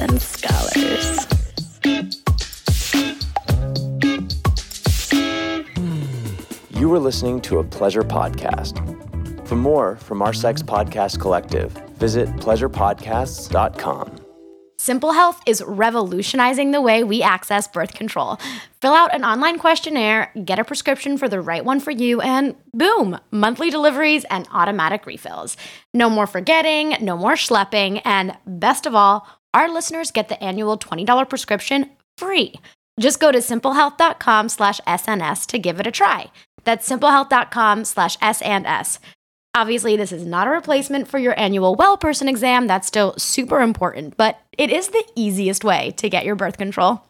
Sluts and Scholars. You were listening to a pleasure podcast. For more from our sex podcast collective, visit pleasurepodcasts.com. Simple Health is revolutionizing the way we access birth control. Fill out an online questionnaire, get a prescription for the right one for you, and boom, monthly deliveries and automatic refills. No more forgetting, no more schlepping, and best of all, our listeners get the annual $20 prescription free. Just go to simplehealth.com slash SNS to give it a try. That's simplehealth.com slash S and S. Obviously, this is not a replacement for your annual well person exam. That's still super important, but it is the easiest way to get your birth control.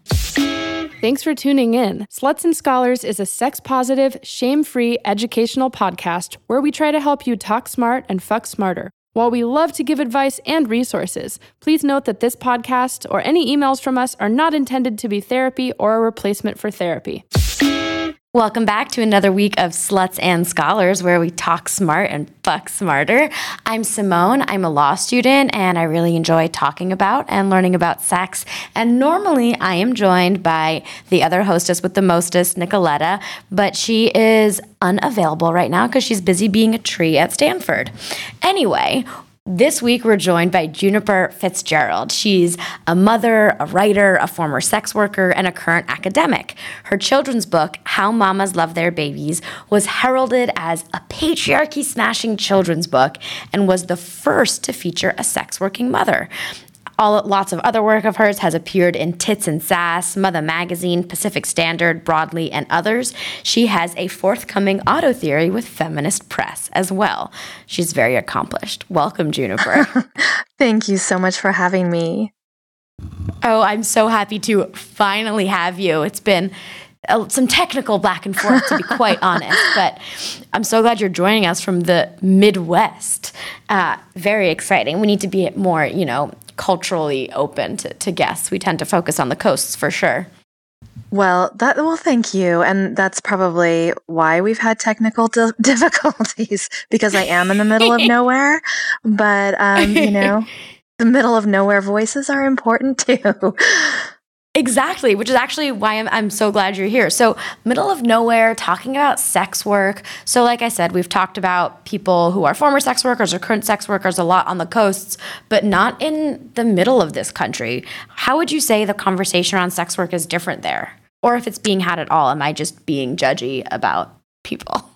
Thanks for tuning in. Sluts and Scholars is a sex positive, shame free educational podcast where we try to help you talk smart and fuck smarter. While we love to give advice and resources, please note that this podcast or any emails from us are not intended to be therapy or a replacement for therapy. Welcome back to another week of Sluts and Scholars, where we talk smart and fuck smarter. I'm Simone. I'm a law student, and I really enjoy talking about and learning about sex. And normally, I am joined by the other hostess with the mostest, Nicoletta, but she is unavailable right now because she's busy being a tree at Stanford. Anyway, this week, we're joined by Juniper Fitzgerald. She's a mother, a writer, a former sex worker, and a current academic. Her children's book, How Mamas Love Their Babies, was heralded as a patriarchy smashing children's book and was the first to feature a sex working mother. All, lots of other work of hers has appeared in Tits and Sass, Mutha Magazine, Pacific Standard, Broadly, and others. She has a forthcoming auto theory with Feminist Press as well. She's very accomplished. Welcome, Juniper. Thank you so much for having me. Oh, I'm so happy to finally have you. It's been uh, some technical back and forth, to be quite honest. But I'm so glad you're joining us from the Midwest. Uh, very exciting. We need to be more, you know, culturally open to, to guests. We tend to focus on the coasts for sure. Well, that well, thank you, and that's probably why we've had technical di- difficulties because I am in the middle of nowhere. But um, you know, the middle of nowhere voices are important too. Exactly, which is actually why I'm, I'm so glad you're here. So, middle of nowhere, talking about sex work. So, like I said, we've talked about people who are former sex workers or current sex workers a lot on the coasts, but not in the middle of this country. How would you say the conversation around sex work is different there? Or if it's being had at all, am I just being judgy about people?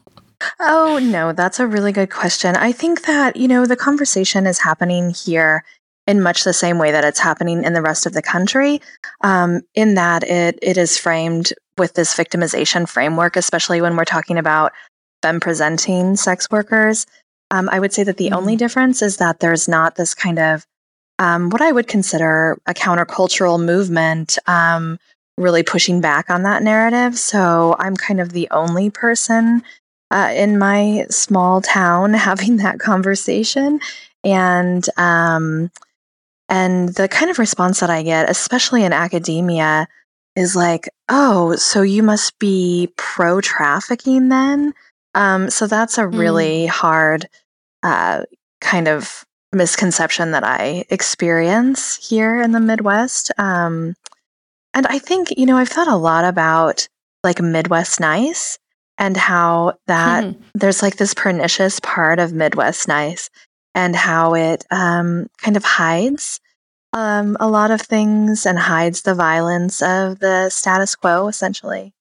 Oh, no, that's a really good question. I think that, you know, the conversation is happening here in much the same way that it's happening in the rest of the country, um, in that it it is framed with this victimization framework, especially when we're talking about them presenting sex workers. Um, I would say that the mm-hmm. only difference is that there's not this kind of um, what I would consider a countercultural movement um, really pushing back on that narrative. So I'm kind of the only person uh, in my small town having that conversation. And um, and the kind of response that I get, especially in academia, is like, oh, so you must be pro trafficking then? Um, so that's a mm. really mm. hard uh, kind of misconception that I experience here in the Midwest. Um, and I think, you know, I've thought a lot about like Midwest nice and how that mm. there's like this pernicious part of Midwest nice and how it um, kind of hides um, a lot of things and hides the violence of the status quo, essentially.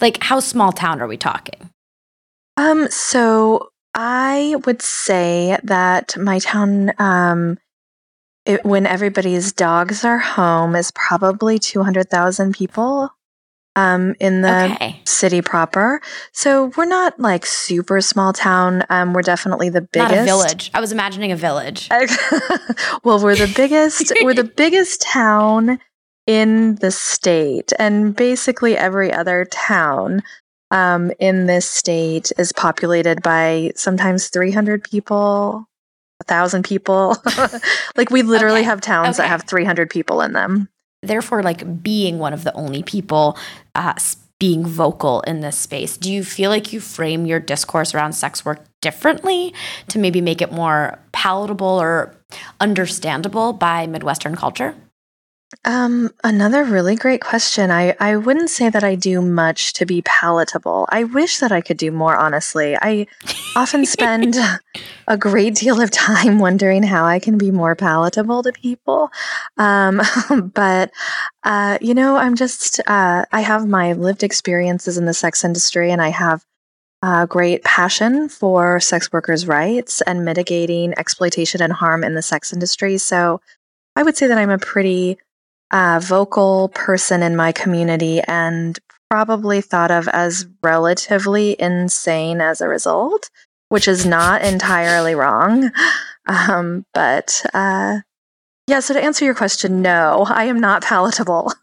Like, how small town are we talking? Um, so I would say that my town, um, it, when everybody's dogs are home, is probably two hundred thousand people um, in the okay. city proper. So we're not like super small town. Um, we're definitely the biggest. Not a village. I was imagining a village. well, we're the biggest. we're the biggest town in the state, and basically every other town um, in this state is populated by sometimes 300 people, a thousand people. like we literally okay. have towns okay. that have 300 people in them therefore like being one of the only people uh, being vocal in this space. Do you feel like you frame your discourse around sex work differently to maybe make it more palatable or understandable by midwestern culture Um, another really great question. I, I wouldn't say that I do much to be palatable. I wish that I could do more, honestly. I often spend a great deal of time wondering how I can be more palatable to people. Um, but, uh, you know, I'm just, uh, I have my lived experiences in the sex industry and I have a great passion for sex workers' rights and mitigating exploitation and harm in the sex industry. So I would say that I'm a pretty uh, vocal person in my community and probably thought of as relatively insane as a result, which is not entirely wrong. Um, but uh, yeah, so to answer your question, no, I am not palatable.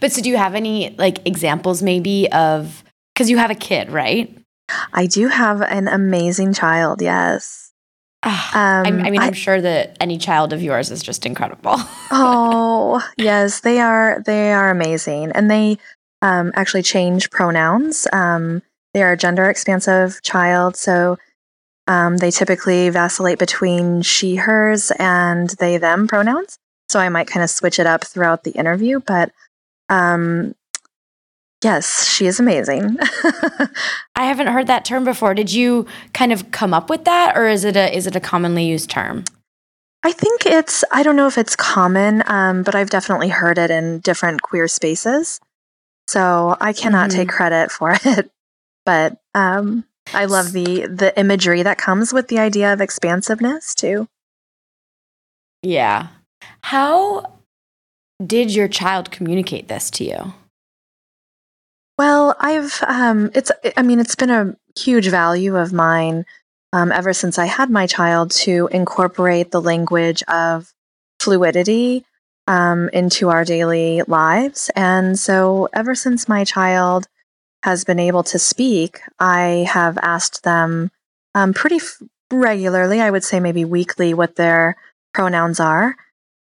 but so do you have any like examples maybe of because you have a kid, right? I do have an amazing child, yes. Ah, um, I, mean, I'm sure that any child of yours is just incredible. oh, yes, they are. They are amazing, and they um, actually change pronouns. Um, they are a gender expansive child, so um, they typically vacillate between she, hers, and they, them pronouns. So I might kind of switch it up throughout the interview, but um, Yes, she is amazing. I haven't heard that term before. Did you kind of come up with that or is it a is it a commonly used term? I think it's I don't know if it's common, um, but I've definitely heard it in different queer spaces. So I cannot mm-hmm. take credit for it. But um, I love the the imagery that comes with the idea of expansiveness too. Yeah. How did your child communicate this to you? Well, I've um, it's I mean it's been a huge value of mine um, ever since I had my child to incorporate the language of fluidity um, into our daily lives, and so ever since my child has been able to speak, I have asked them um, pretty f- regularly. I would say maybe weekly what their pronouns are,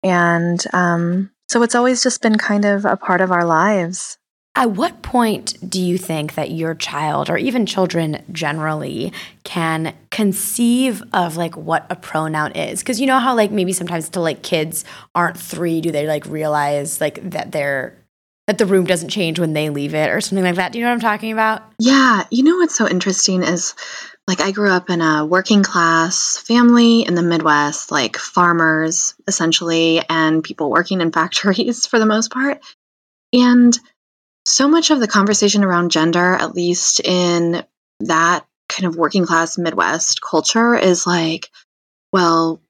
and um, so it's always just been kind of a part of our lives. At what point do you think that your child or even children generally can conceive of like what a pronoun is? Cuz you know how like maybe sometimes to like kids aren't 3 do they like realize like that they're that the room doesn't change when they leave it or something like that. Do you know what I'm talking about? Yeah, you know what's so interesting is like I grew up in a working class family in the Midwest, like farmers essentially and people working in factories for the most part. And so much of the conversation around gender, at least in that kind of working class Midwest culture, is like, well,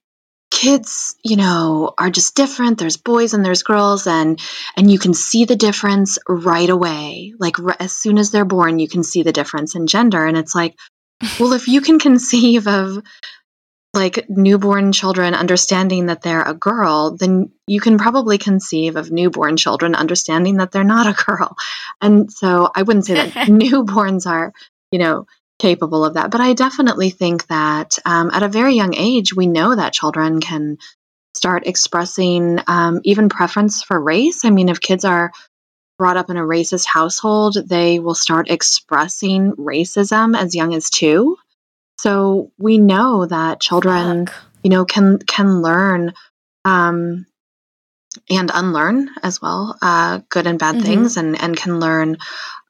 kids you know are just different. There's boys and there's girls and and you can see the difference right away. Like r- as soon as they're born you can see the difference in gender. And it's like well if you can conceive of like newborn children understanding that they're a girl, then you can probably conceive of newborn children understanding that they're not a girl. And so I wouldn't say that newborns are, you know, capable of that. But I definitely think that um, at a very young age, we know that children can start expressing um, even preference for race. I mean, if kids are brought up in a racist household, they will start expressing racism as young as two. So we know that children, Fuck. you know, can can learn um, and unlearn as well, uh, good and bad mm-hmm. things, and and can learn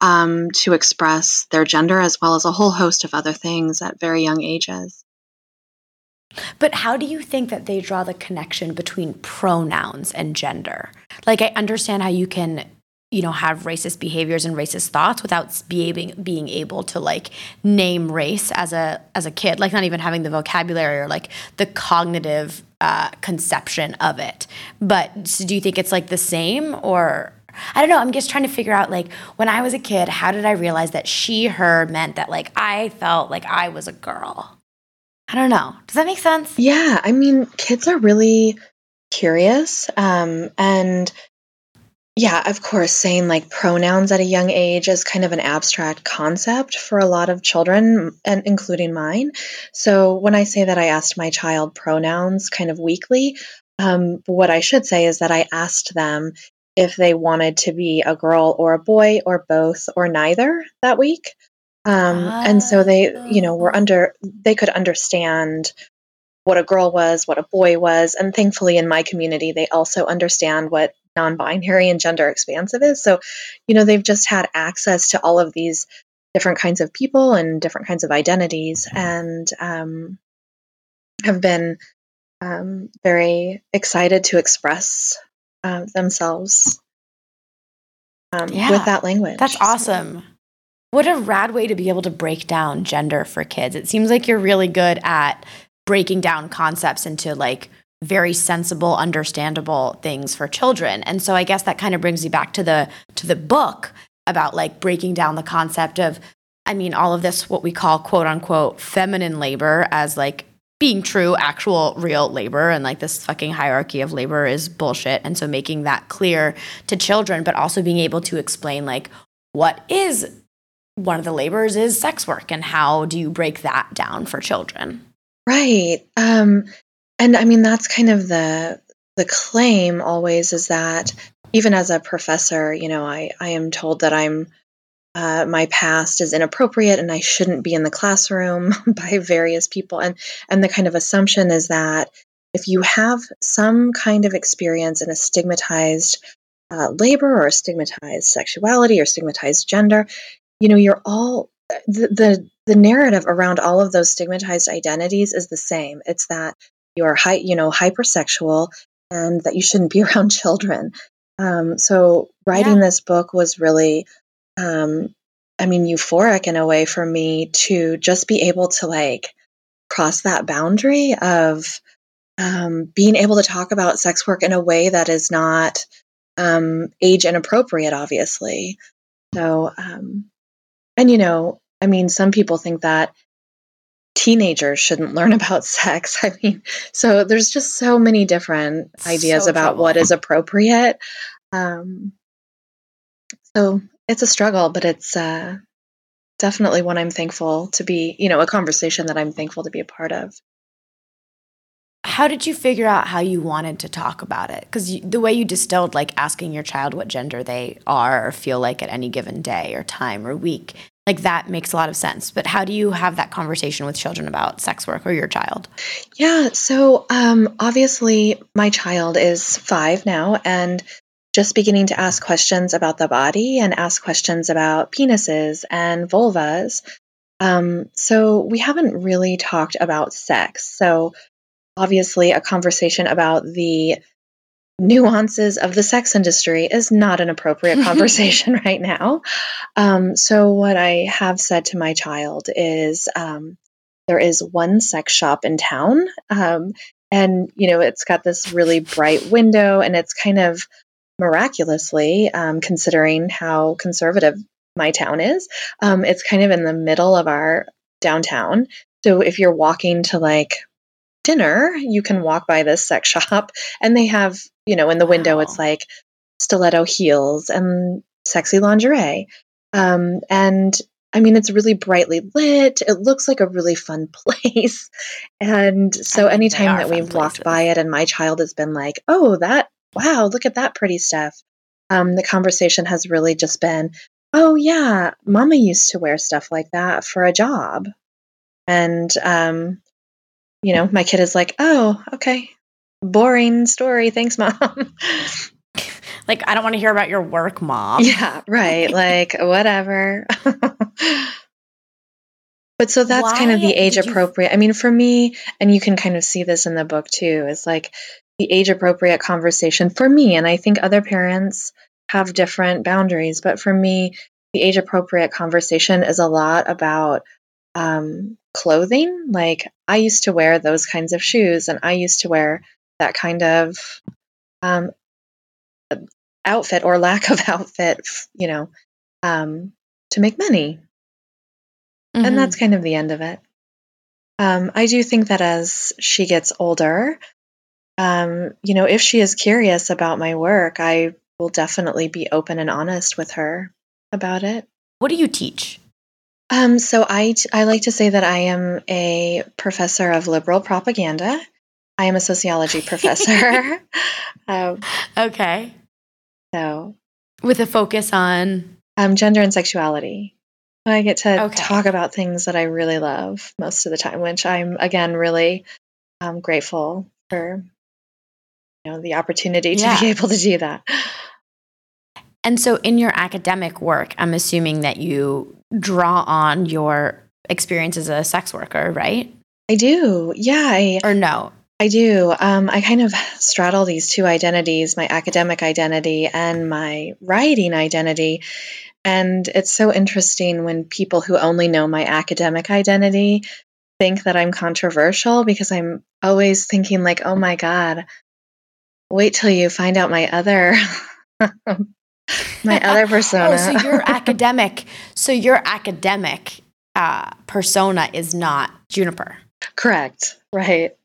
um, to express their gender as well as a whole host of other things at very young ages. But how do you think that they draw the connection between pronouns and gender? Like, I understand how you can you know have racist behaviors and racist thoughts without being being able to like name race as a as a kid like not even having the vocabulary or like the cognitive uh, conception of it but so do you think it's like the same or I don't know. I'm just trying to figure out like when I was a kid, how did I realize that she, her meant that like I felt like I was a girl? I don't know. Does that make sense? Yeah. I mean, kids are really curious. Um, and yeah, of course, saying like pronouns at a young age is kind of an abstract concept for a lot of children, and including mine. So when I say that I asked my child pronouns kind of weekly, um, what I should say is that I asked them if they wanted to be a girl or a boy or both or neither that week. Um, and so they, you know, were under, they could understand what a girl was, what a boy was. And thankfully, in my community, they also understand what non binary and gender expansive is. So, you know, they've just had access to all of these different kinds of people and different kinds of identities and um, have been um, very excited to express uh, themselves um, yeah, with that language. That's awesome. What a rad way to be able to break down gender for kids. It seems like you're really good at breaking down concepts into like very sensible understandable things for children. And so i guess that kind of brings me back to the to the book about like breaking down the concept of i mean all of this what we call quote unquote feminine labor as like being true actual real labor. And like this fucking hierarchy of labor is bullshit. And so making that clear to children but also being able to explain like what is one of the labors is sex work and how do you break that down for children? Right. Um, and I mean, that's kind of the the claim always is that even as a professor, you know, I, I am told that I'm uh, my past is inappropriate and I shouldn't be in the classroom by various people. And and the kind of assumption is that if you have some kind of experience in a stigmatized uh, labor or stigmatized sexuality or stigmatized gender, you know, you're all the, the the narrative around all of those stigmatized identities is the same. It's that you're hi- you know hypersexual and that you shouldn't be around children. Um, so writing yeah. this book was really, um, I mean, euphoric in a way for me to just be able to like cross that boundary of um, being able to talk about sex work in a way that is not um, age inappropriate, obviously. So, um, and you know, I mean, some people think that teenagers shouldn't learn about sex. I mean, so there's just so many different ideas so about what is appropriate. Um, so it's a struggle, but it's uh, definitely one I'm thankful to be, you know, a conversation that I'm thankful to be a part of. How did you figure out how you wanted to talk about it? Because the way you distilled, like asking your child what gender they are or feel like at any given day or time or week, like that makes a lot of sense. But how do you have that conversation with children about sex work or your child? Yeah so um, obviously my child is five now and just beginning to ask questions about the body and ask questions about penises and vulvas. Um, so we haven't really talked about sex. So obviously a conversation about the nuances of the sex industry is not an appropriate conversation right now. Um, so, what I have said to my child is um, there is one sex shop in town. Um, and, you know, it's got this really bright window, and it's kind of miraculously, um, considering how conservative my town is, um, it's kind of in the middle of our downtown. So, if you're walking to like dinner, you can walk by this sex shop and they have, you know, in the window, it's like stiletto heels and sexy lingerie. Um, and I mean, it's really brightly lit. It looks like a really fun place. And so anytime that we've places. walked by it and my child has been like, oh, that, wow, look at that pretty stuff. Um, the conversation has really just been, oh, yeah, mama used to wear stuff like that for a job. And um, you know, my kid is like, oh, okay, boring story. Thanks, mom. like, I don't want to hear about your work, mom. Yeah, right. like, whatever. but so that's Why kind of the age appropriate. You... I mean, for me, and you can kind of see this in the book too, is like the age appropriate conversation for me. And I think other parents have different boundaries, but for me, the age appropriate conversation is a lot about um, clothing. Like I used to wear those kinds of shoes, and I used to wear that kind of um, outfit or lack of outfit, you know, um, to make money. Mm-hmm. And that's kind of the end of it. Um, I do think that as she gets older, um, you know, if she is curious about my work, I will definitely be open and honest with her about it. What do you teach? Um, so I, I like to say that I am a professor of liberal propaganda. I am a sociology professor. um, okay. So, with a focus on um, gender and sexuality. I get to okay. talk about things that I really love most of the time, which I'm again really I'm grateful for you know the opportunity to yeah. be able to do that. And so in your academic work, I'm assuming that you draw on your experience as a sex worker, right? I do. Yeah. I, or no? I do. Um, I kind of straddle these two identities my academic identity and my writing identity. And it's so interesting when people who only know my academic identity think that I'm controversial because I'm always thinking, like, oh my God, wait till you find out my other. my other persona. oh, so your academic, so your academic uh, persona is not Juniper. Correct. Right.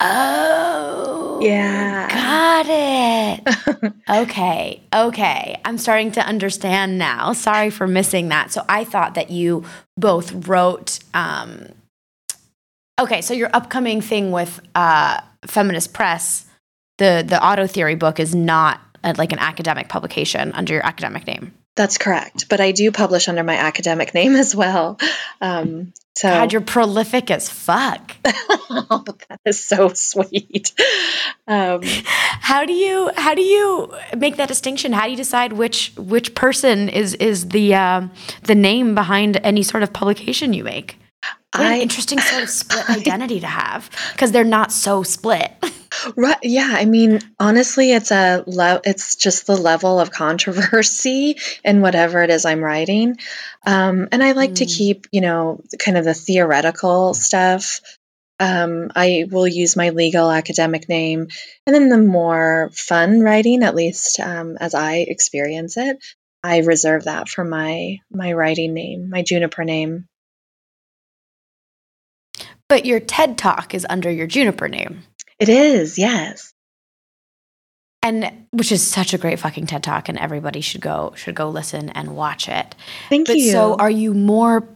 Oh, yeah. Got it. okay. Okay. I'm starting to understand now. Sorry for missing that. So I thought that you both wrote. Um, okay. So your upcoming thing with uh, Feminist Press, the, the auto theory book, is not a, like an academic publication under your academic name. That's correct. But I do publish under my academic name as well. Um, so God, you're prolific as fuck. oh, that is so sweet. Um, how do you how do you make that distinction? How do you decide which which person is is the um, the name behind any sort of publication you make? What I, an interesting sort of split identity to have because they're not so split. Right. Yeah. I mean, honestly, it's a le- it's just the level of controversy in whatever it is I'm writing, um, and I like mm. to keep you know kind of the theoretical stuff. Um, I will use my legal academic name, and then the more fun writing, at least um, as I experience it, I reserve that for my my writing name, my Juniper name. But your TED Talk is under your Juniper name. It is, yes. And which is such a great fucking TED Talk, and everybody should go should go listen and watch it. Thank but you. So, are you more?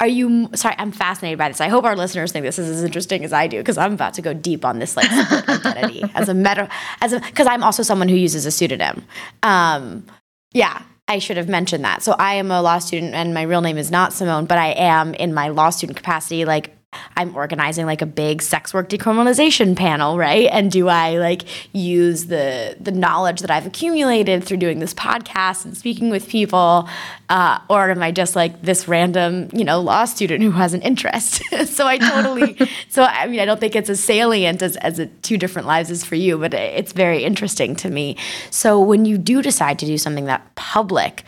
Are you sorry? I'm fascinated by this. I hope our listeners think this is as interesting as I do because I'm about to go deep on this like identity as a meta as a because I'm also someone who uses a pseudonym. Um, yeah, I should have mentioned that. So I am a law student and my real name is not Simone, but I am in my law student capacity like I'm organizing like a big sex work decriminalization panel, right? And do I like use the the knowledge that I've accumulated through doing this podcast and speaking with people, uh, or am I just like this random, you know, law student who has an interest? so I totally. so I mean, I don't think it's as salient as as a, two different lives is for you, but it's very interesting to me. So when you do decide to do something that public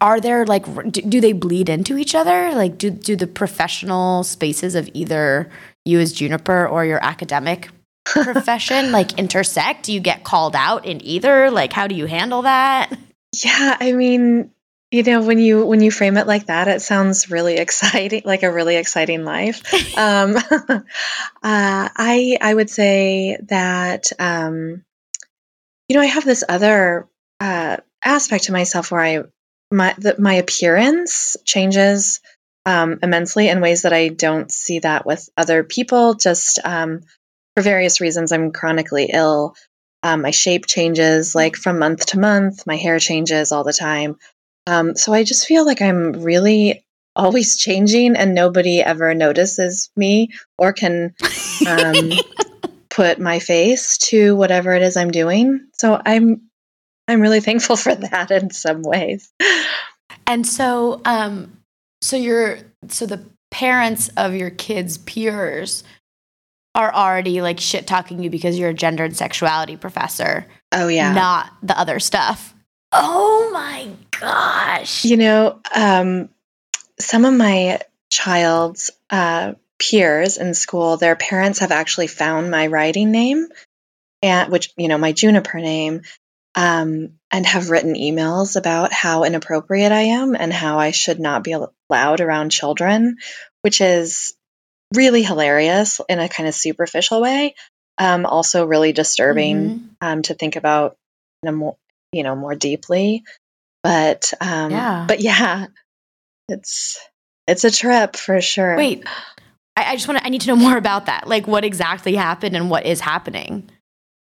are there like do, do, they bleed into each other? Like do, do the professional spaces of either you as juniper or your academic profession like intersect? Do you get called out in either? Like how do you handle that? Yeah i mean you know when you when you frame it like that it sounds really exciting like a really exciting life. Um, uh, i i would say that um, you know i have this other uh, aspect to myself where i my the, my appearance changes um, immensely in ways that I don't see that with other people. Just um, for various reasons, I'm chronically ill. Um, my shape changes like from month to month. My hair changes all the time. Um, so I just feel like I'm really always changing, and nobody ever notices me or can um, put my face to whatever it is I'm doing. So I'm I'm really thankful for that in some ways. And so, um, so you're so the parents of your kids' peers are already like shit talking you because you're a gender and sexuality professor. Oh yeah, not the other stuff. Oh my gosh! You know, um, some of my child's uh, peers in school, their parents have actually found my writing name, and which you know my Juniper name, um, and have written emails about how inappropriate I am and how I should not be allowed around children, which is really hilarious in a kind of superficial way. Um, also, really disturbing mm-hmm. um, to think about in a more, you know, more deeply. But um, yeah, but yeah, it's it's a trip for sure. Wait, I, I just want to. I need to know more about that. Like, what exactly happened and what is happening?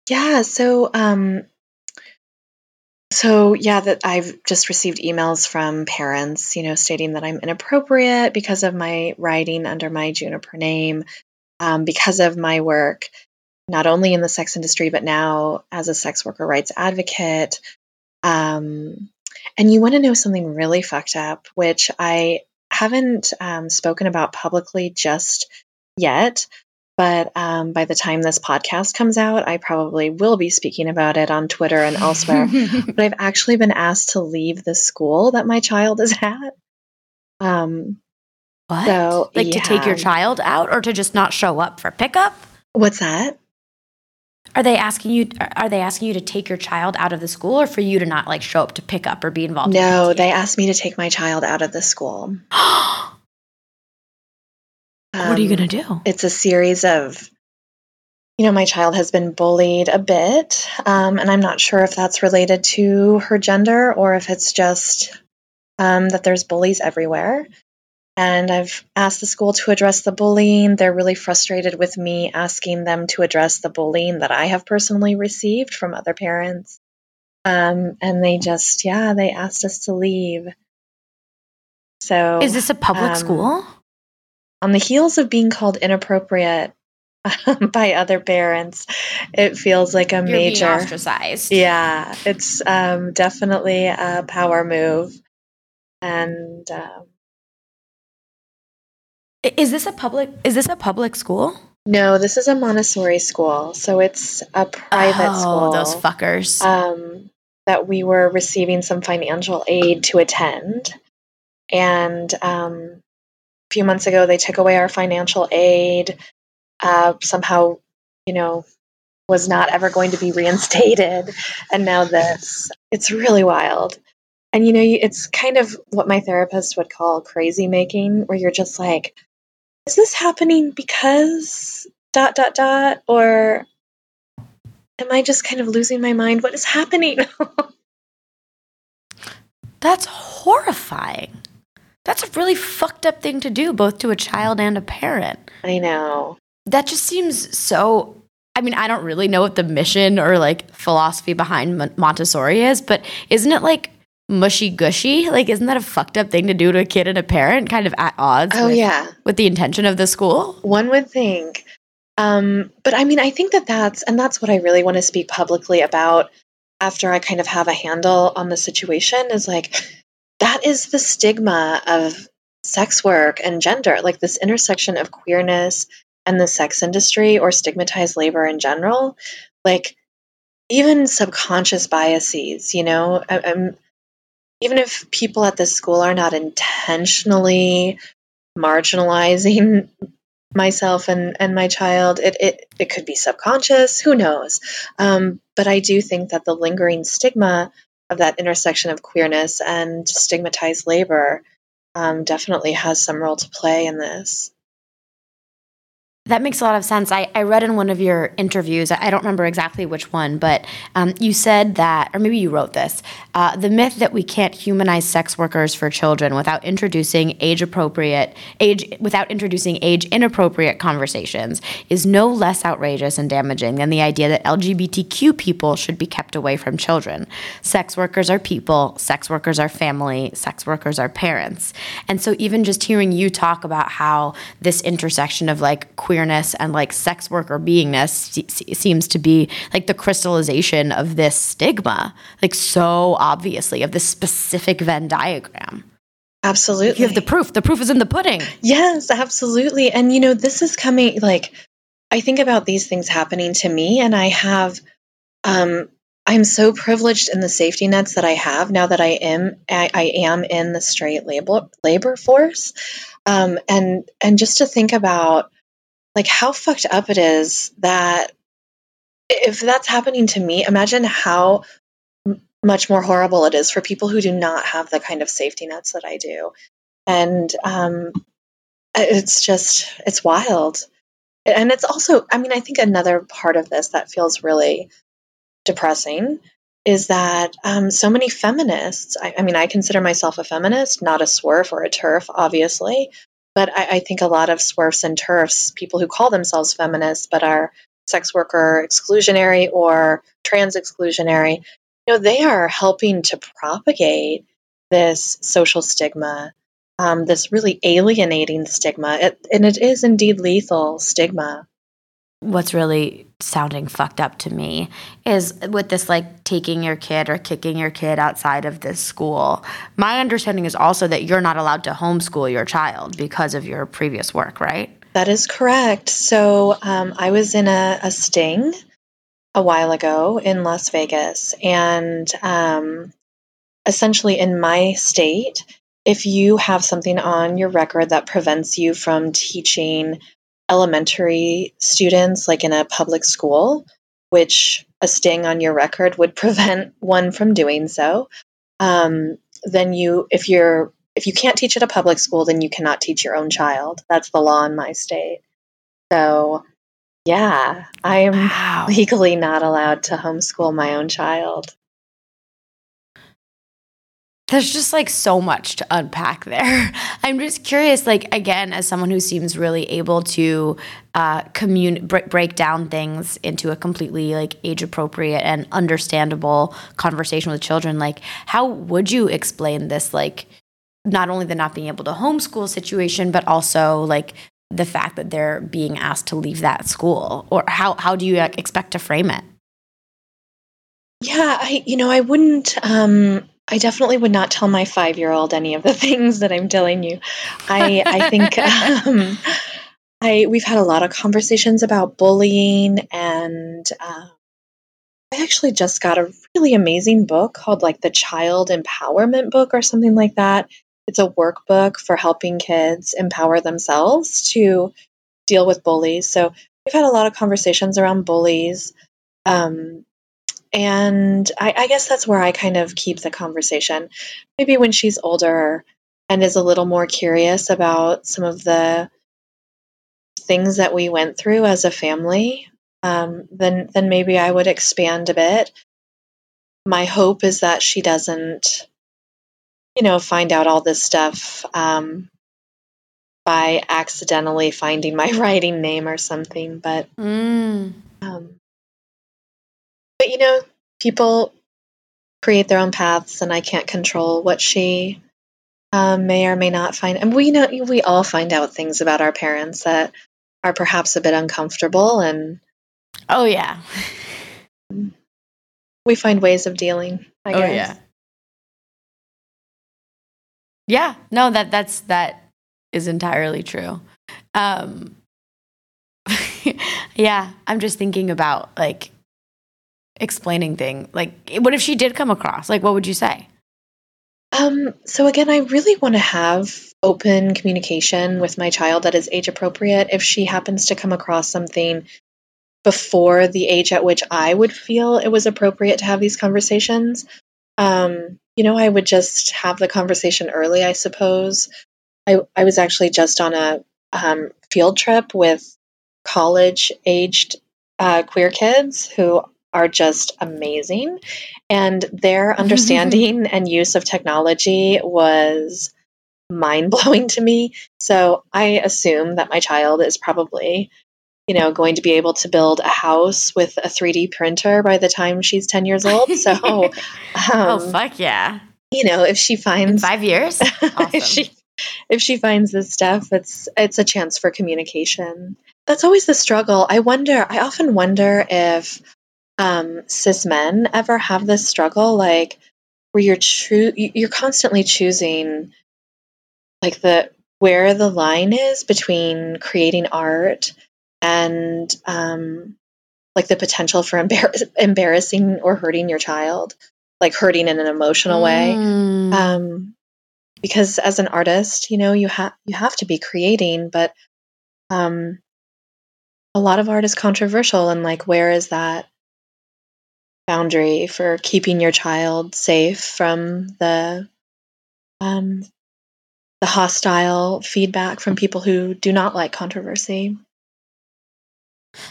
Yeah, so um, so yeah, that I've just received emails from parents, you know, stating that I'm inappropriate because of my writing under my Juniper name, um, because of my work, not only in the sex industry, but now as a sex worker rights advocate. Um, and you want to know something really fucked up, which I haven't um, spoken about publicly just yet. But um, by the time this podcast comes out, I probably will be speaking about it on Twitter and elsewhere. but I've actually been asked to leave the school that my child is at. Um, what? So, like to take your child out or to just not show up for pickup? What's that? Are they asking you are they asking you to take your child out of the school or for you to not like show up to pick up or be involved? No, PTA? they asked me to take my child out of the school. what are you Um, going to do? It's a series of, you know, my child has been bullied a bit, um, and I'm not sure if that's related to her gender or if it's just um, that there's bullies everywhere. And I've asked the school to address the bullying. They're really frustrated with me asking them to address the bullying that I have personally received from other parents. Um, and they just, yeah, they asked us to leave. So Is this a public um, school? On the heels of being called inappropriate by other parents, it feels like a You're being major. ostracized. Yeah, it's um, definitely a power move. And um, Is this a public is this a public school? no, this is a Montessori school, so it's a private oh, school. those fuckers. um, that we were receiving some financial aid to attend. And um, a few months ago, they took away our financial aid. Uh, somehow, you know, was not ever going to be reinstated. And now this. It's really wild. And, you know, it's kind of what my therapist would call crazy making, where you're just like, is this happening because dot, dot, dot? Or am I just kind of losing my mind? What is happening? That's horrifying. That's a really fucked up thing to do, both to a child and a parent. I know. That just seems so. I mean, I don't really know what the mission or like philosophy behind Montessori is, but isn't it like mushy gushy? Like, isn't that a fucked up thing to do to a kid and a parent, kind of at odds Oh, with, yeah. with the intention of the school? One would think. Um, but I mean, I think that that's, and that's what I really want to speak publicly about after I kind of have a handle on the situation is like, that is the stigma of sex work and gender, like this intersection of queerness and the sex industry or stigmatized labor in general. Like, even subconscious biases, you know, even if people at this school are not intentionally marginalizing myself and, and my child, it, it, it could be subconscious, who knows? Um, but I do think that the lingering stigma of that intersection of queerness and stigmatized labor um, definitely has some role to play in this. That makes a lot of sense. I, I read in one of your interviews, I don't remember exactly which one, but um, you said that, or maybe you wrote this uh, the myth that we can't humanize sex workers for children without introducing age appropriate, age, without introducing age inappropriate conversations is no less outrageous and damaging than the idea that LGBTQ people should be kept away from children. Sex workers are people, sex workers are family, sex workers are parents. And so, even just hearing you talk about how this intersection of like queerness and like sex worker beingness se- se- seems to be like the crystallization of this stigma, like so obviously, of this specific Venn diagram. Absolutely. You have the proof. The proof is in the pudding. Yes, absolutely. And you know, this is coming like I think about these things happening to me and I have um I'm so privileged in the safety nets that I have now that I am I, I am in the straight labor labor force. Um and and just to think about like how fucked up it is that if that's happening to me, imagine how much more horrible it is for people who do not have the kind of safety nets that I do. And um it's just it's wild and it's also i mean i think another part of this that feels really depressing is that um, so many feminists I, I mean i consider myself a feminist not a swerf or a terf obviously but I, I think a lot of swerfs and terfs people who call themselves feminists but are sex worker exclusionary or trans exclusionary you know they are helping to propagate this social stigma um, this really alienating stigma, it, and it is indeed lethal stigma. What's really sounding fucked up to me is with this like taking your kid or kicking your kid outside of this school. My understanding is also that you're not allowed to homeschool your child because of your previous work, right? That is correct. So um, I was in a, a, sting a while ago in Las Vegas, and um, essentially in my state, if you have something on your record that prevents you from teaching elementary students, like in a public school, which a sting on your record would prevent one from doing so, um, then you, if you're, if you can't teach at a public school, then you cannot teach your own child. That's the law in my state. So, yeah, I am wow. legally not allowed to homeschool my own child there's just like so much to unpack there. I'm just curious, like, again, as someone who seems really able to uh, commun- break down things into a completely like age appropriate and understandable conversation with children, like, how would you explain this, like, not only the not being able to homeschool situation, but also like the fact that they're being asked to leave that school? Or how, how do you like, expect to frame it? Yeah, I, you know, I wouldn't, um, I definitely would not tell my five year old any of the things that I'm telling you. I I think um, I we've had a lot of conversations about bullying, and uh, I actually just got a really amazing book called like the Child Empowerment Book or something like that. It's a workbook for helping kids empower themselves to deal with bullies. So we've had a lot of conversations around bullies. Um, and I, I guess that's where I kind of keep the conversation. Maybe when she's older and is a little more curious about some of the things that we went through as a family, um, then then maybe I would expand a bit. My hope is that she doesn't, you know, find out all this stuff um, by accidentally finding my writing name or something. But mm. um, but you know, people create their own paths, and I can't control what she um, may or may not find. And we know we all find out things about our parents that are perhaps a bit uncomfortable, and oh yeah, we find ways of dealing. I oh guess. yeah, yeah. No, that that's that is entirely true. Um, yeah, I'm just thinking about like explaining thing? Like, what if she did come across? Like, what would you say? Um, so again, I really want to have open communication with my child that is age appropriate. If she happens to come across something before the age at which I would feel it was appropriate to have these conversations, um, you know, I would just have the conversation early, I suppose. I, I was actually just on a um, field trip with college aged uh, queer kids who are just amazing. And their understanding and use of technology was mind blowing to me. So I assume that my child is probably, you know, going to be able to build a house with a 3D printer by the time she's 10 years old. So, um, oh, fuck yeah. You know, if she finds In five years, awesome. if she if she finds this stuff, it's it's a chance for communication. That's always the struggle. I wonder. I often wonder if um, cis men ever have this struggle, like where you're true, you're constantly choosing, like the where the line is between creating art and um, like the potential for embar- embarrassing or hurting your child, like hurting in an emotional way. Mm. Um, because as an artist, you know, you have you have to be creating, but um, a lot of art is controversial, and like, where is that boundary for keeping your child safe from the um, the hostile feedback from people who do not like controversy.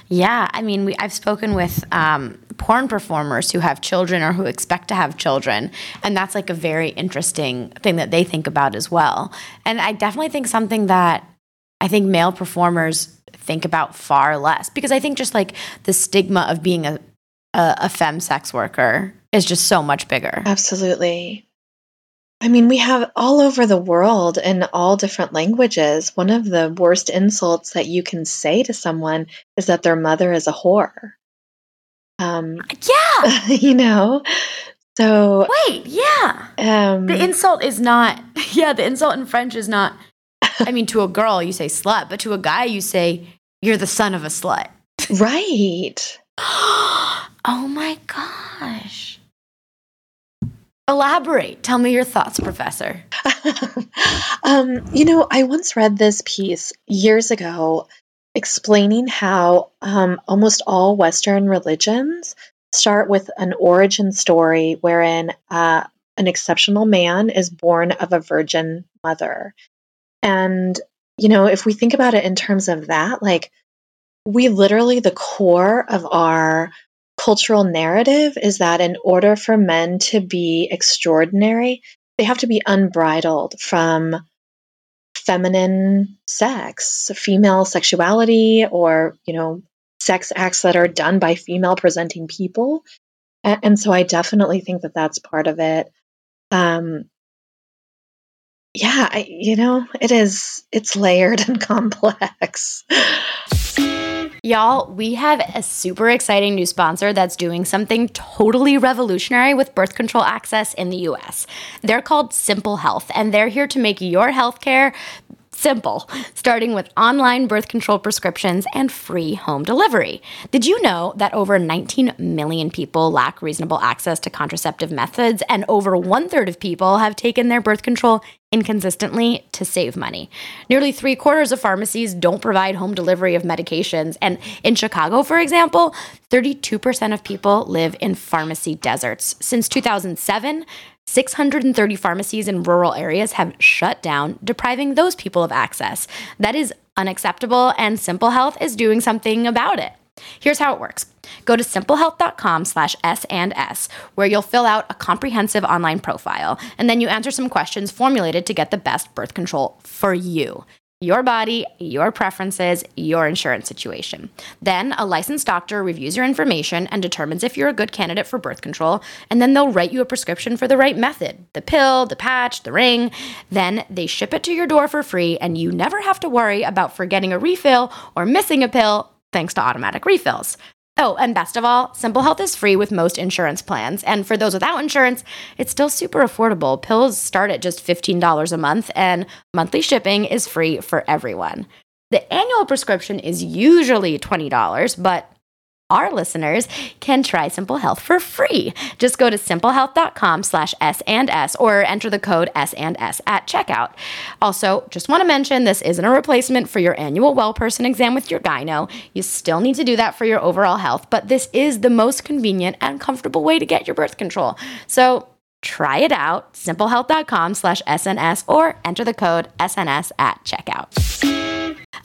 Yeah, I mean, we, I've spoken with um, porn performers who have children or who expect to have children, and that's like a very interesting thing that they think about as well. And I definitely think something that I think male performers think about far less because I think just like the stigma of being a a, a femme sex worker is just so much bigger. Absolutely. I mean, we have all over the world in all different languages. One of the worst insults that you can say to someone is that their mother is a whore. Um, yeah. you know, so wait, yeah. Um, the insult is not. Yeah, the insult in French is not. I mean, to a girl you say slut, but to a guy you say you're the son of a slut. Right. oh my gosh. Elaborate. Tell me your thoughts, Professor. um, you know, I once read this piece years ago explaining how um, almost all Western religions start with an origin story wherein uh, an exceptional man is born of a virgin mother. And, you know, if we think about it in terms of that, like, we literally, the core of our cultural narrative is that in order for men to be extraordinary, they have to be unbridled from feminine sex, female sexuality, or, you know, sex acts that are done by female presenting people. And, so I definitely think that that's part of it. Um, yeah, I, you know, it is, it's layered and complex. Y'all, we have a super exciting new sponsor that's doing something totally revolutionary with birth control access in the US. They're called Simple Health, and they're here to make your healthcare simple, starting with online birth control prescriptions and free home delivery. Did you know that over 19 million people lack reasonable access to contraceptive methods, and over one third of people have taken their birth control inconsistently to save money? Nearly three quarters of pharmacies don't provide home delivery of medications. And in Chicago, for example, 32% of people live in pharmacy deserts. Since 2007, 630 pharmacies in rural areas have shut down, depriving those people of access. That is unacceptable, and Simple Health is doing something about it. Here's how it works. Go to simplehealth.com slash S and S, where you'll fill out a comprehensive online profile, and then you answer some questions formulated to get the best birth control for you your body, your preferences, your insurance situation. Then a licensed doctor reviews your information and determines if you're a good candidate for birth control, and then they'll write you a prescription for the right method the pill, the patch, the ring. Then they ship it to your door for free, and you never have to worry about forgetting a refill or missing a pill thanks to automatic refills. Oh, and best of all, Simple Health is free with most insurance plans. And for those without insurance, it's still super affordable. Pills start at just $15 a month, and monthly shipping is free for everyone. The annual prescription is usually $20, but our listeners can try Simple Health for free. Just go to simplehealth.com slash S and S or enter the code S and S at checkout. Also, just want to mention this isn't a replacement for your annual well person exam with your gyno. You still need to do that for your overall health, but this is the most convenient and comfortable way to get your birth control. So try it out, simplehealth.com slash SNS or enter the code SNS at checkout.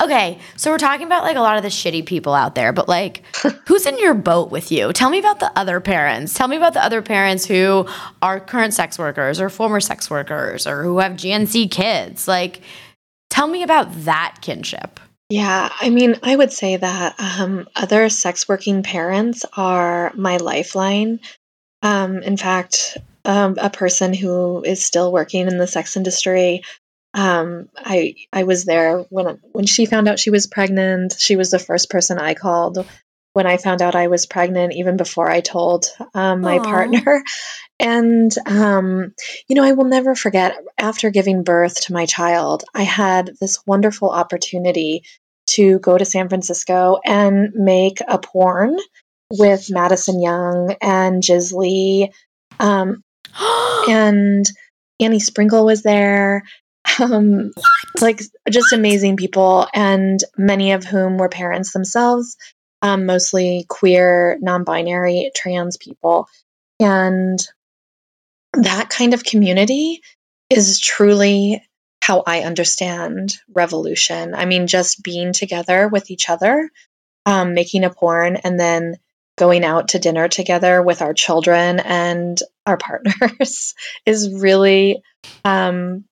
Okay, so we're talking about like a lot of the shitty people out there, but like who's in your boat with you? Tell me about the other parents. Tell me about the other parents who are current sex workers or former sex workers or who have GNC kids. Like tell me about that kinship. Yeah, I mean, I would say that um, other sex working parents are my lifeline. Um, in fact, um, a person who is still working in the sex industry um, I I was there when when she found out she was pregnant. She was the first person I called when I found out I was pregnant, even before I told um, my Aww. partner. And um, you know, I will never forget. After giving birth to my child, I had this wonderful opportunity to go to San Francisco and make a porn with Madison Young and Jiz Lee, um, and Annie Sprinkle was there, um, like just amazing people, and many of whom were parents themselves, um, mostly queer, non binary, trans people. And that kind of community is truly how I understand revolution. I mean, just being together with each other, um, making a porn, and then going out to dinner together with our children and our partners is really um,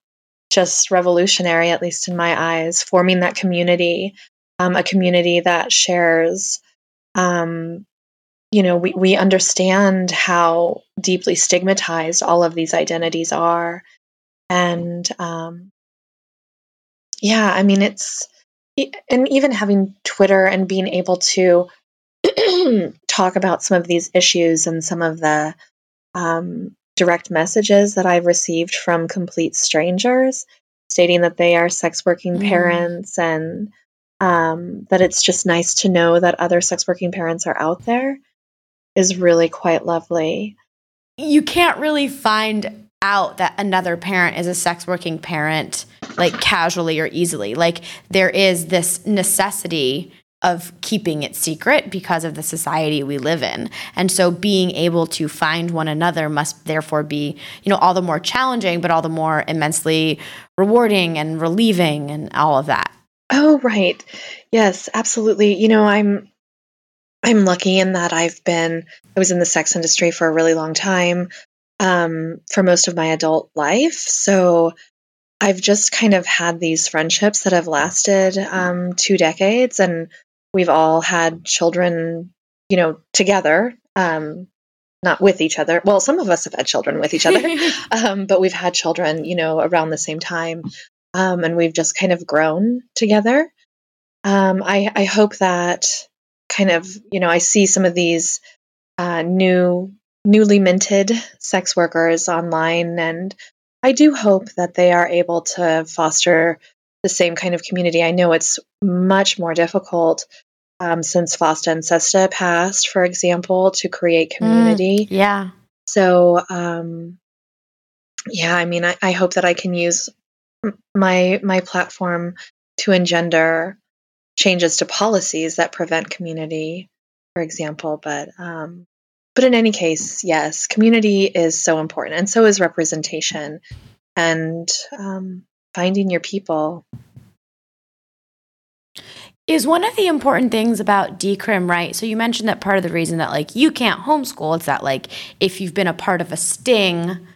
just revolutionary, at least in my eyes, forming that community, um, a community that shares. Um, you know, we, we understand how deeply stigmatized all of these identities are. And um, yeah, I mean, it's, and even having Twitter and being able to talk about some of these issues and some of the um, direct messages that I've received from complete strangers stating that they are sex working mm. parents and um, that it's just nice to know that other sex working parents are out there is really quite lovely. You can't really find out that another parent is a sex working parent like casually or easily. Like there is this necessity of keeping it secret because of the society we live in. And so being able to find one another must therefore be, you know, all the more challenging, but all the more immensely rewarding and relieving and all of that. Oh, right. Yes, absolutely. You know, I'm I'm lucky in that I've been I was in the sex industry for a really long time um, for most of my adult life. So I've just kind of had these friendships that have lasted um, two decades, and we've all had children, you know, together, um, not with each other. Well, some of us have had children with each other, um, but we've had children, you know, around the same time, um, and we've just kind of grown together. Um, I, I hope that kind of, you know, I see some of these uh, new, newly minted sex workers online, and I do hope that they are able to foster the same kind of community. I know it's much more difficult um, since FOSTA and SESTA passed, for example, to create mm, community. Mm, yeah. So, um, yeah, I mean, I, I hope that I can use my my platform to engender changes to policies that prevent community, for example. But um, but in any case, yes, community is so important, and so is representation, and um, finding your people. Is one of the important things about decrim right? So you mentioned that part of the reason that like you can't homeschool is that like if you've been a part of a sting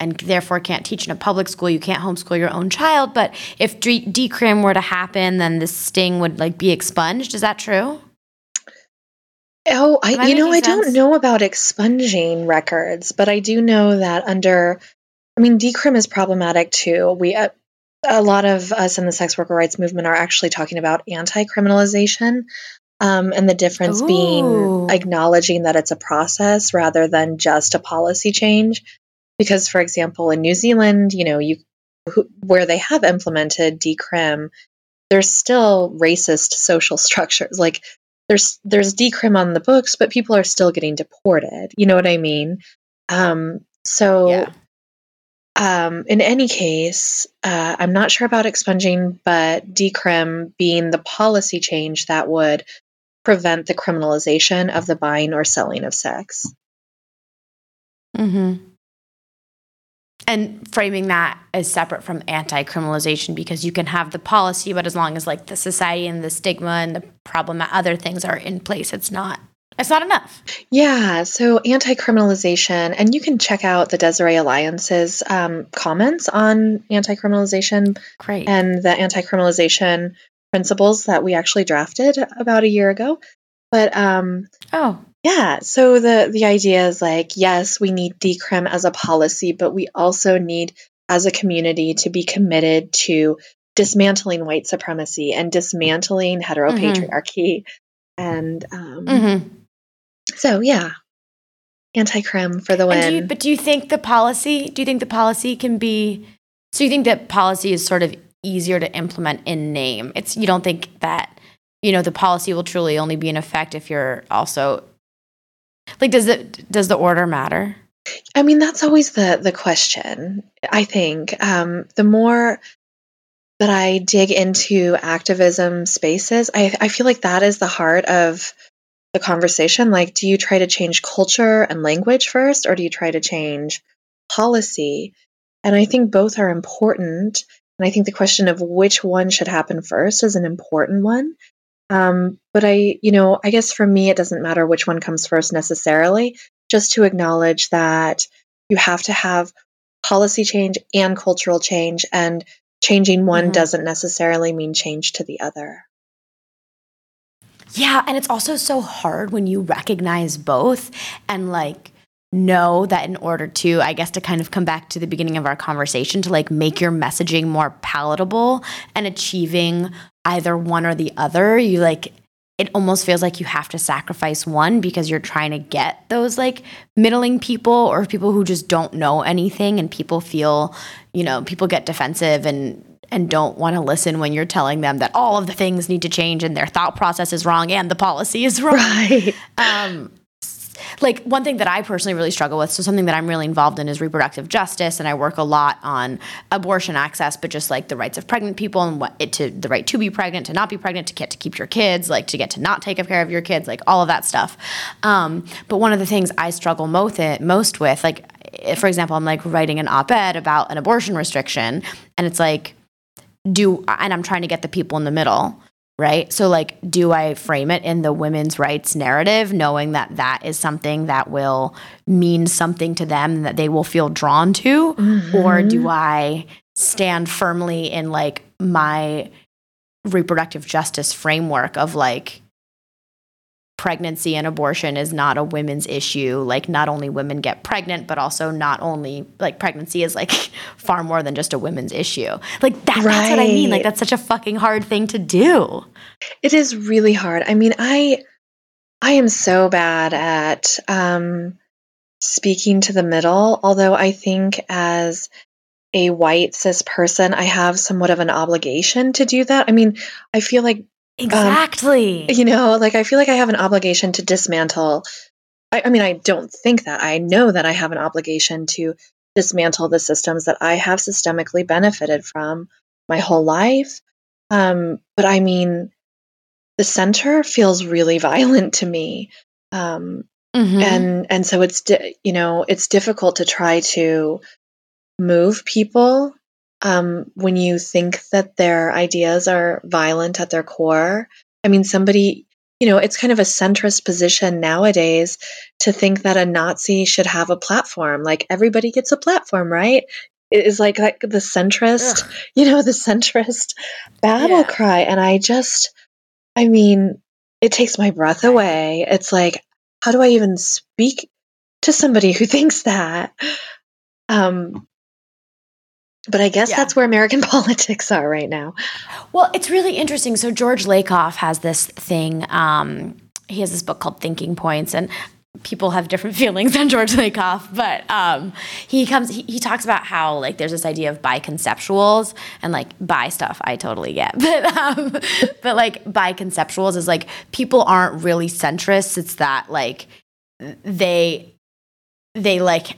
and therefore can't teach in a public school you can't homeschool your own child. But if decrim were to happen then the sting would like be expunged. Is that true? Oh i you know i don't know about expunging records but i do know that under i mean decrim is problematic too. We uh, a lot of us in the sex worker rights movement are actually talking about anti criminalization. Um, and the difference Ooh. being acknowledging that it's a process rather than just a policy change. Because, for example, in New Zealand, you know, you where they have implemented decrim, there's still racist social structures. Like there's there's decrim on the books, but people are still getting deported. You know what I mean? Um, so yeah. Um, in any case, uh, I'm not sure about expunging, but decrim being the policy change that would prevent the criminalization of the buying or selling of sex. hmm And framing that as separate from anti-criminalization, because you can have the policy, but as long as like the society and the stigma and the problem, other things are in place, it's not it's not enough. Yeah. So anti criminalization, and you can check out the Desiree Alliance's um, comments on anti criminalization. Great. And the anti criminalization principles that we actually drafted about a year ago. But um, oh, yeah. So the the idea is like, yes, we need decrim as a policy, but we also need, as a community, to be committed to dismantling white supremacy and dismantling heteropatriarchy. Mm-hmm. And um, mm-hmm so yeah, anti-crim for the win. Do you, but do you think the policy? Do you think the policy can be? So you think that policy is sort of easier to implement in name? It's you don't think that you know the policy will truly only be in effect if you're also like does it does the order matter? I mean that's always the the question. I think um, the more that I dig into activism spaces, I, I feel like that is the heart of the conversation like do you try to change culture and language first or do you try to change policy? And i think both are important and i think the question of which one should happen first is an important one. Um, but i you know i guess for me it doesn't matter which one comes first necessarily just to acknowledge that you have to have policy change and cultural change and changing one mm-hmm. doesn't necessarily mean change to the other yeah, and it's also so hard when you recognize both and like know that in order to i guess to kind of come back to the beginning of our conversation to like make your messaging more palatable and achieving either one or the other you like it almost feels like you have to sacrifice one because you're trying to get those like middling people or people who just don't know anything and people feel you know people get defensive and and don't want to listen when you're telling them that all of the things need to change and their thought process is wrong and the policy is wrong Right. um, like one thing that I personally really struggle with, so something that I'm really involved in is reproductive justice, and I work a lot on abortion access, but just like the rights of pregnant people and what it to the right to be pregnant, to not be pregnant, to get to keep your kids, like to get to not take care of your kids, like all of that stuff. Um, but one of the things I struggle most it most with, like for example, I'm like writing an op-ed about an abortion restriction, and it's like do and I'm trying to get the people in the middle right? So, like, do I frame it in the women's rights narrative, knowing that that is something that will mean something to them that they will feel drawn to? Mm-hmm. Or do I stand firmly in like my reproductive justice framework of like, pregnancy and abortion is not a women's issue. Like, not only women get pregnant, but also not only like pregnancy is like far more than just a women's issue. Like, that, right. that's what I mean. Like, that's such a fucking hard thing to do. It is really hard. I mean, I, I am so bad at um, speaking to the middle, although I think as a white cis person, I have somewhat of an obligation to do that. I mean, I feel like Exactly. Um, you know, like I feel like I have an obligation to dismantle. I, I, mean, I don't think that. I know that I have an obligation to dismantle the systems that I have systemically benefited from my whole life. Um, but I mean, the center feels really violent to me. Um, mm-hmm. and and so it's di- you know it's difficult to try to move people um, when you think that their ideas are violent at their core. I mean, somebody, you know, it's kind of a centrist position nowadays to think that a Nazi should have a platform. Like everybody gets a platform, right? It is like, like the centrist, Ugh. you know, the centrist battle yeah. cry. And I just, I mean, it takes my breath away. It's like, how do I even speak to somebody who thinks that? Um, but I guess yeah. that's where American politics are right now. Well, it's really interesting. So George Lakoff has this thing. Um, he has this book called Thinking Points, and people have different feelings on George Lakoff, but um, he comes he, he, talks about how like there's this idea of biconceptuals and like bi stuff I totally get, but um, but like biconceptuals is like people aren't really centrists. It's that like they they like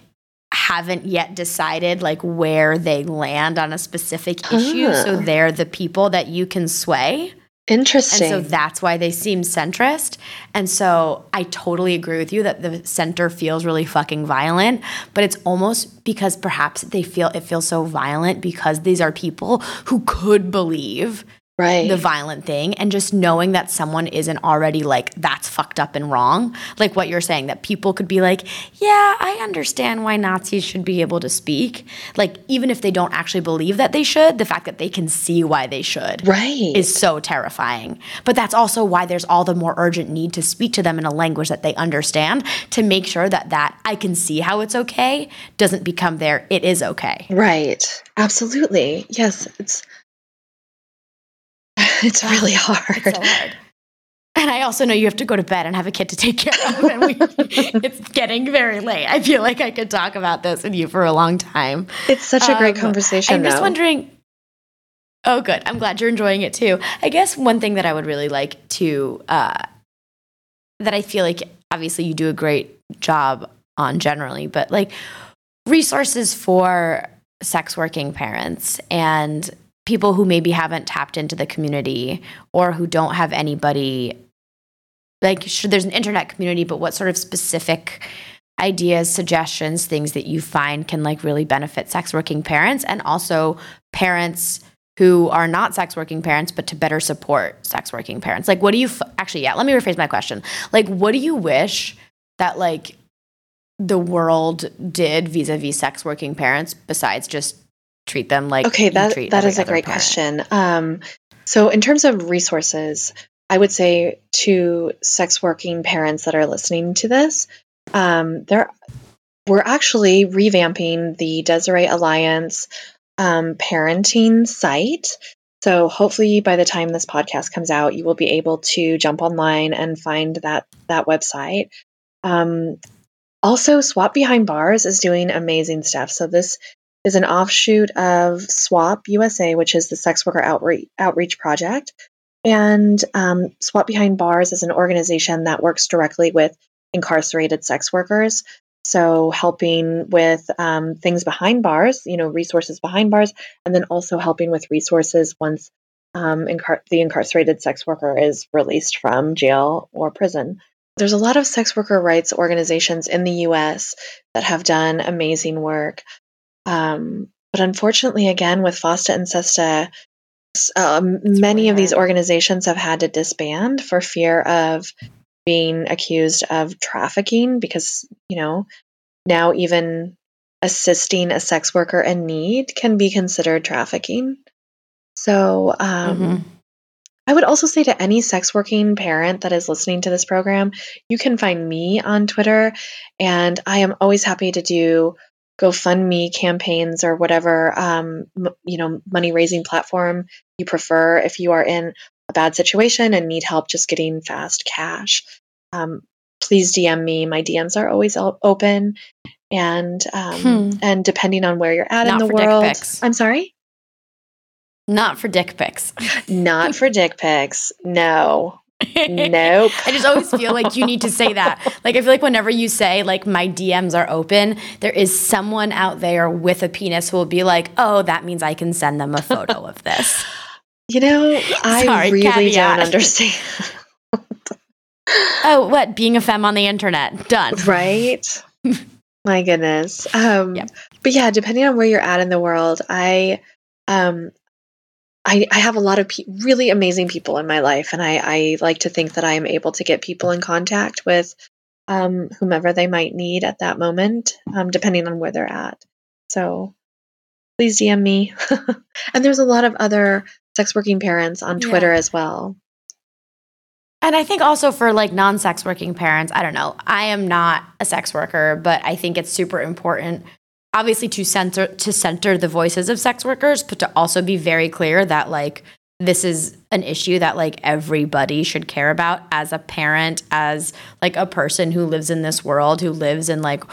haven't yet decided like where they land on a specific issue. So ah. they're the people that you can sway. Interesting. And so that's why they seem centrist. And so I totally agree with you that the center feels really fucking violent, but it's almost because perhaps they feel it feels so violent because these are people who could believe right. the violent thing and just knowing that someone isn't already like that's fucked up and wrong. Like what you're saying that people could be like yeah i understand why nazis should be able to speak. Like even if they don't actually believe that they should the fact that they can see why they should right. is so terrifying. But that's also why there's all the more urgent need to speak to them in a language that they understand to make sure that that i can see how it's okay doesn't become their it is okay. Right. Absolutely. Yes it's it's really hard. It's so hard. And I also know you have to go to bed and have a kid to take care of. And we, it's getting very late. I feel like I could talk about this with you for a long time. It's such a great um, conversation. I'm just wondering. Oh, good. I'm glad you're enjoying it too. I guess one thing that I would really like to, uh, that I feel like obviously you do a great job on generally, but like resources for sex working parents and people who maybe haven't tapped into the community or who don't have anybody like sure there's an internet community but what sort of specific ideas suggestions things that you find can like really benefit sex working parents and also parents who are not sex working parents but to better support sex working parents? Like what do you f- actually yeah let me rephrase my question. Like what do you wish that like the world did vis-a-vis sex working parents besides just treat them like okay that that is a great parent. question um, so in terms of resources i would say to sex working parents that are listening to this um, there we're actually revamping the Desiree Alliance um, parenting site. So hopefully by the time this podcast comes out, you will be able to jump online and find that that website. Um, also, SWOP Behind Bars is doing amazing stuff. So this is an offshoot of SWOP USA, which is the Sex Worker Outreach, Outreach Project. And um, SWOP Behind Bars is an organization that works directly with incarcerated sex workers. So, helping with um, things behind bars, you know, resources behind bars, and then also helping with resources once um, incar- the incarcerated sex worker is released from jail or prison. There's a lot of sex worker rights organizations in the US that have done amazing work. Um, but unfortunately, again, with FOSTA and SESTA, um, many of these organizations have had to disband for fear of being accused of trafficking because, you know, now even assisting a sex worker in need can be considered trafficking. So, um, mm-hmm. I would also say to any sex working parent that is listening to this program, you can find me on Twitter, and I am always happy to do GoFundMe campaigns or whatever um, m- you know money raising platform you prefer. If you are in a bad situation and need help just getting fast cash, um, please DM me. My DMs are always open, and um, hmm. and depending on where you're at Not in the world, I'm sorry. Not for dick pics. Not for dick pics. No. Nope. I just always feel like you need to say that. Like I feel like whenever you say like my DMs are open, there is someone out there with a penis who will be like, "Oh, that means I can send them a photo of this." You know, I Sorry, really caveat. don't understand. oh, what? Being a femme on the internet. Done. Right? My goodness. Um yep. but yeah, depending on where you're at in the world, I um I, I have a lot of pe- really amazing people in my life, and I, I like to think that I am able to get people in contact with um, whomever they might need at that moment, um, depending on where they're at. So please DM me. and there's a lot of other sex working parents on Twitter yeah. as well. And I think also for like non sex working parents, I don't know, I am not a sex worker, but I think it's super important obviously to center to center the voices of sex workers, but to also be very clear that like this is an issue that like everybody should care about as a parent, as like a person who lives in this world, who lives in like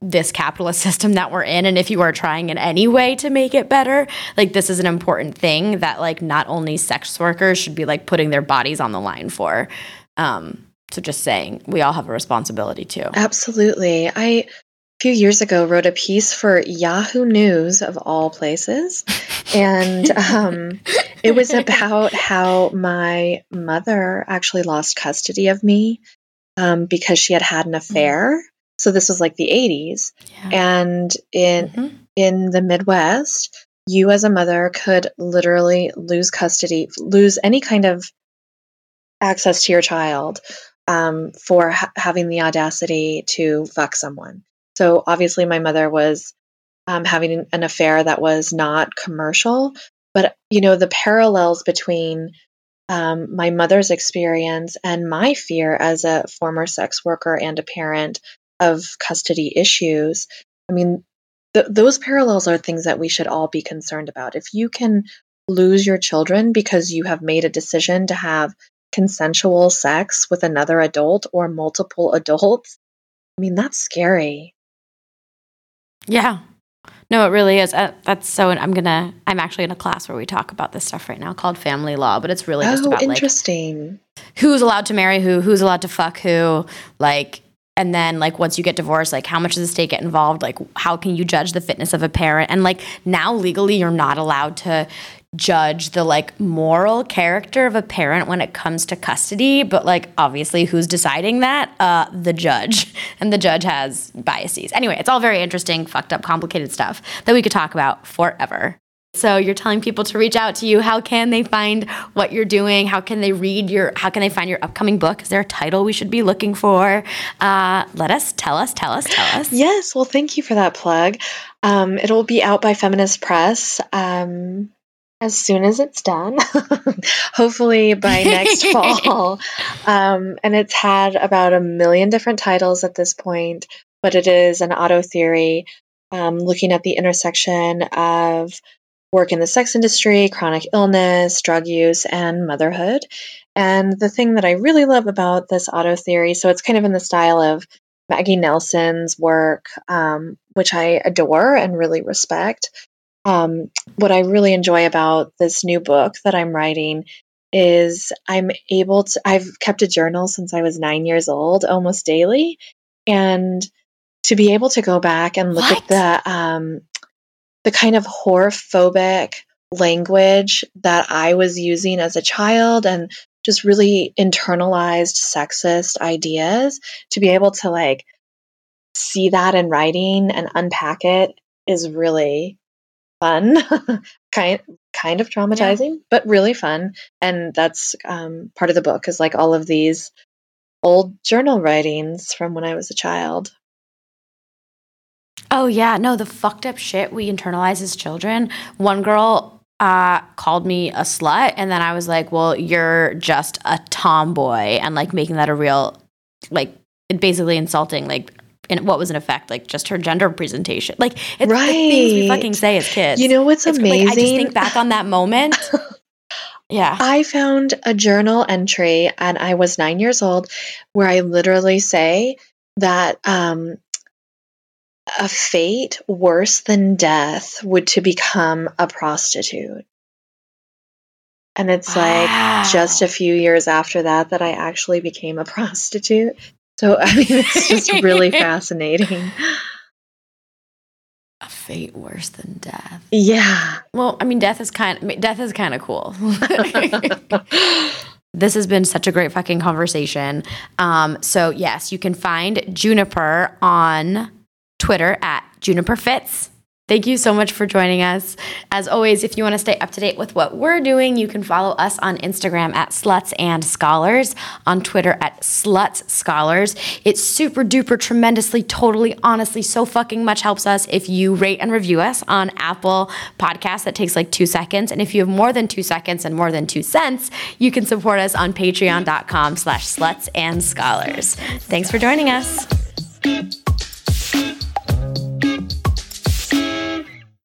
this capitalist system that we're in. And if you are trying in any way to make it better like this is an important thing that like not only sex workers should be like putting their bodies on the line for. Um so just saying we all have a responsibility too. Absolutely. I few years ago wrote a piece for Yahoo News of all places. And um, it was about how my mother actually lost custody of me um, because she had had an affair. So this was like the 80s. Yeah. And in mm-hmm. in the Midwest, you as a mother could literally lose custody, lose any kind of access to your child um, for ha- having the audacity to fuck someone. So obviously, my mother was um, having an affair that was not commercial, but you know the parallels between um, my mother's experience and my fear as a former sex worker and a parent of custody issues. I mean, th- those parallels are things that we should all be concerned about. If you can lose your children because you have made a decision to have consensual sex with another adult or multiple adults, I mean, that's scary. Yeah. No, it really is. Uh, that's so. I'm gonna. I'm actually in a class where we talk about this stuff right now called family law, but it's really just oh, about interesting. like who's allowed to marry who, who's allowed to fuck who, like, and then like once you get divorced, like how much does the state get involved? Like, how can you judge the fitness of a parent? And like now legally, you're not allowed to judge the like moral character of a parent when it comes to custody but like obviously who's deciding that uh the judge and the judge has biases anyway it's all very interesting fucked up complicated stuff that we could talk about forever so you're telling people to reach out to you. How can they find what you're doing? How can they read your how can they find your upcoming book? Is there a title we should be looking for? Uh, let us tell us tell us tell us. Yes well thank you for that plug. Um, it'll be out by feminist press um, as soon as it's done, hopefully by next fall. Um, and it's had about a million different titles at this point. but it is an auto theory um, looking at the intersection of work in the sex industry, chronic illness, drug use, and motherhood. And the thing that I really love about this auto theory, so it's kind of in the style of Maggie Nelson's work, um, which I adore and really respect. Um, what I really enjoy about this new book that I'm writing is I'm able to, I've kept a journal since I was nine years old, almost daily. And to be able to go back and look What? at the, um, the kind of whorephobic language that I was using as a child and just really internalized sexist ideas to be able to like see that in writing and unpack it is really fun kind kind of traumatizing but really fun. And that's um, part of the book is like all of these old journal writings from when i was a child Oh yeah, no, the fucked up shit we internalize as children. One girl uh, called me a slut, and then I was like, "Well, you're just a tomboy," and like making that a real, like, basically insulting, like. And what was in effect, like just her gender presentation, like it's the things we fucking say as kids. you know what's It's like, I just think back on that moment. yeah. I found a journal entry and I was nine years old where I literally say that um, a fate worse than death would to become a prostitute. And it's like just a few years after that that I actually became a prostitute. So, I mean, it's just really fascinating. A fate worse than death. Yeah. Well, I mean, death is kind. I death is kind of cool. this has been such a great fucking conversation. Um, so yes, you can find Juniper on Twitter at Juniper Fits. Thank you so much for joining us. As always, if you want to stay up to date with what we're doing, you can follow us on Instagram at Sluts and Scholars, on Twitter at Sluts Scholars. It super duper tremendously, totally, honestly, so fucking much helps us if you rate and review us on Apple Podcasts. That takes like two seconds. And if you have more than two seconds and more than two cents, you can support us on patreon.com slash sluts and scholars. Thanks for joining us.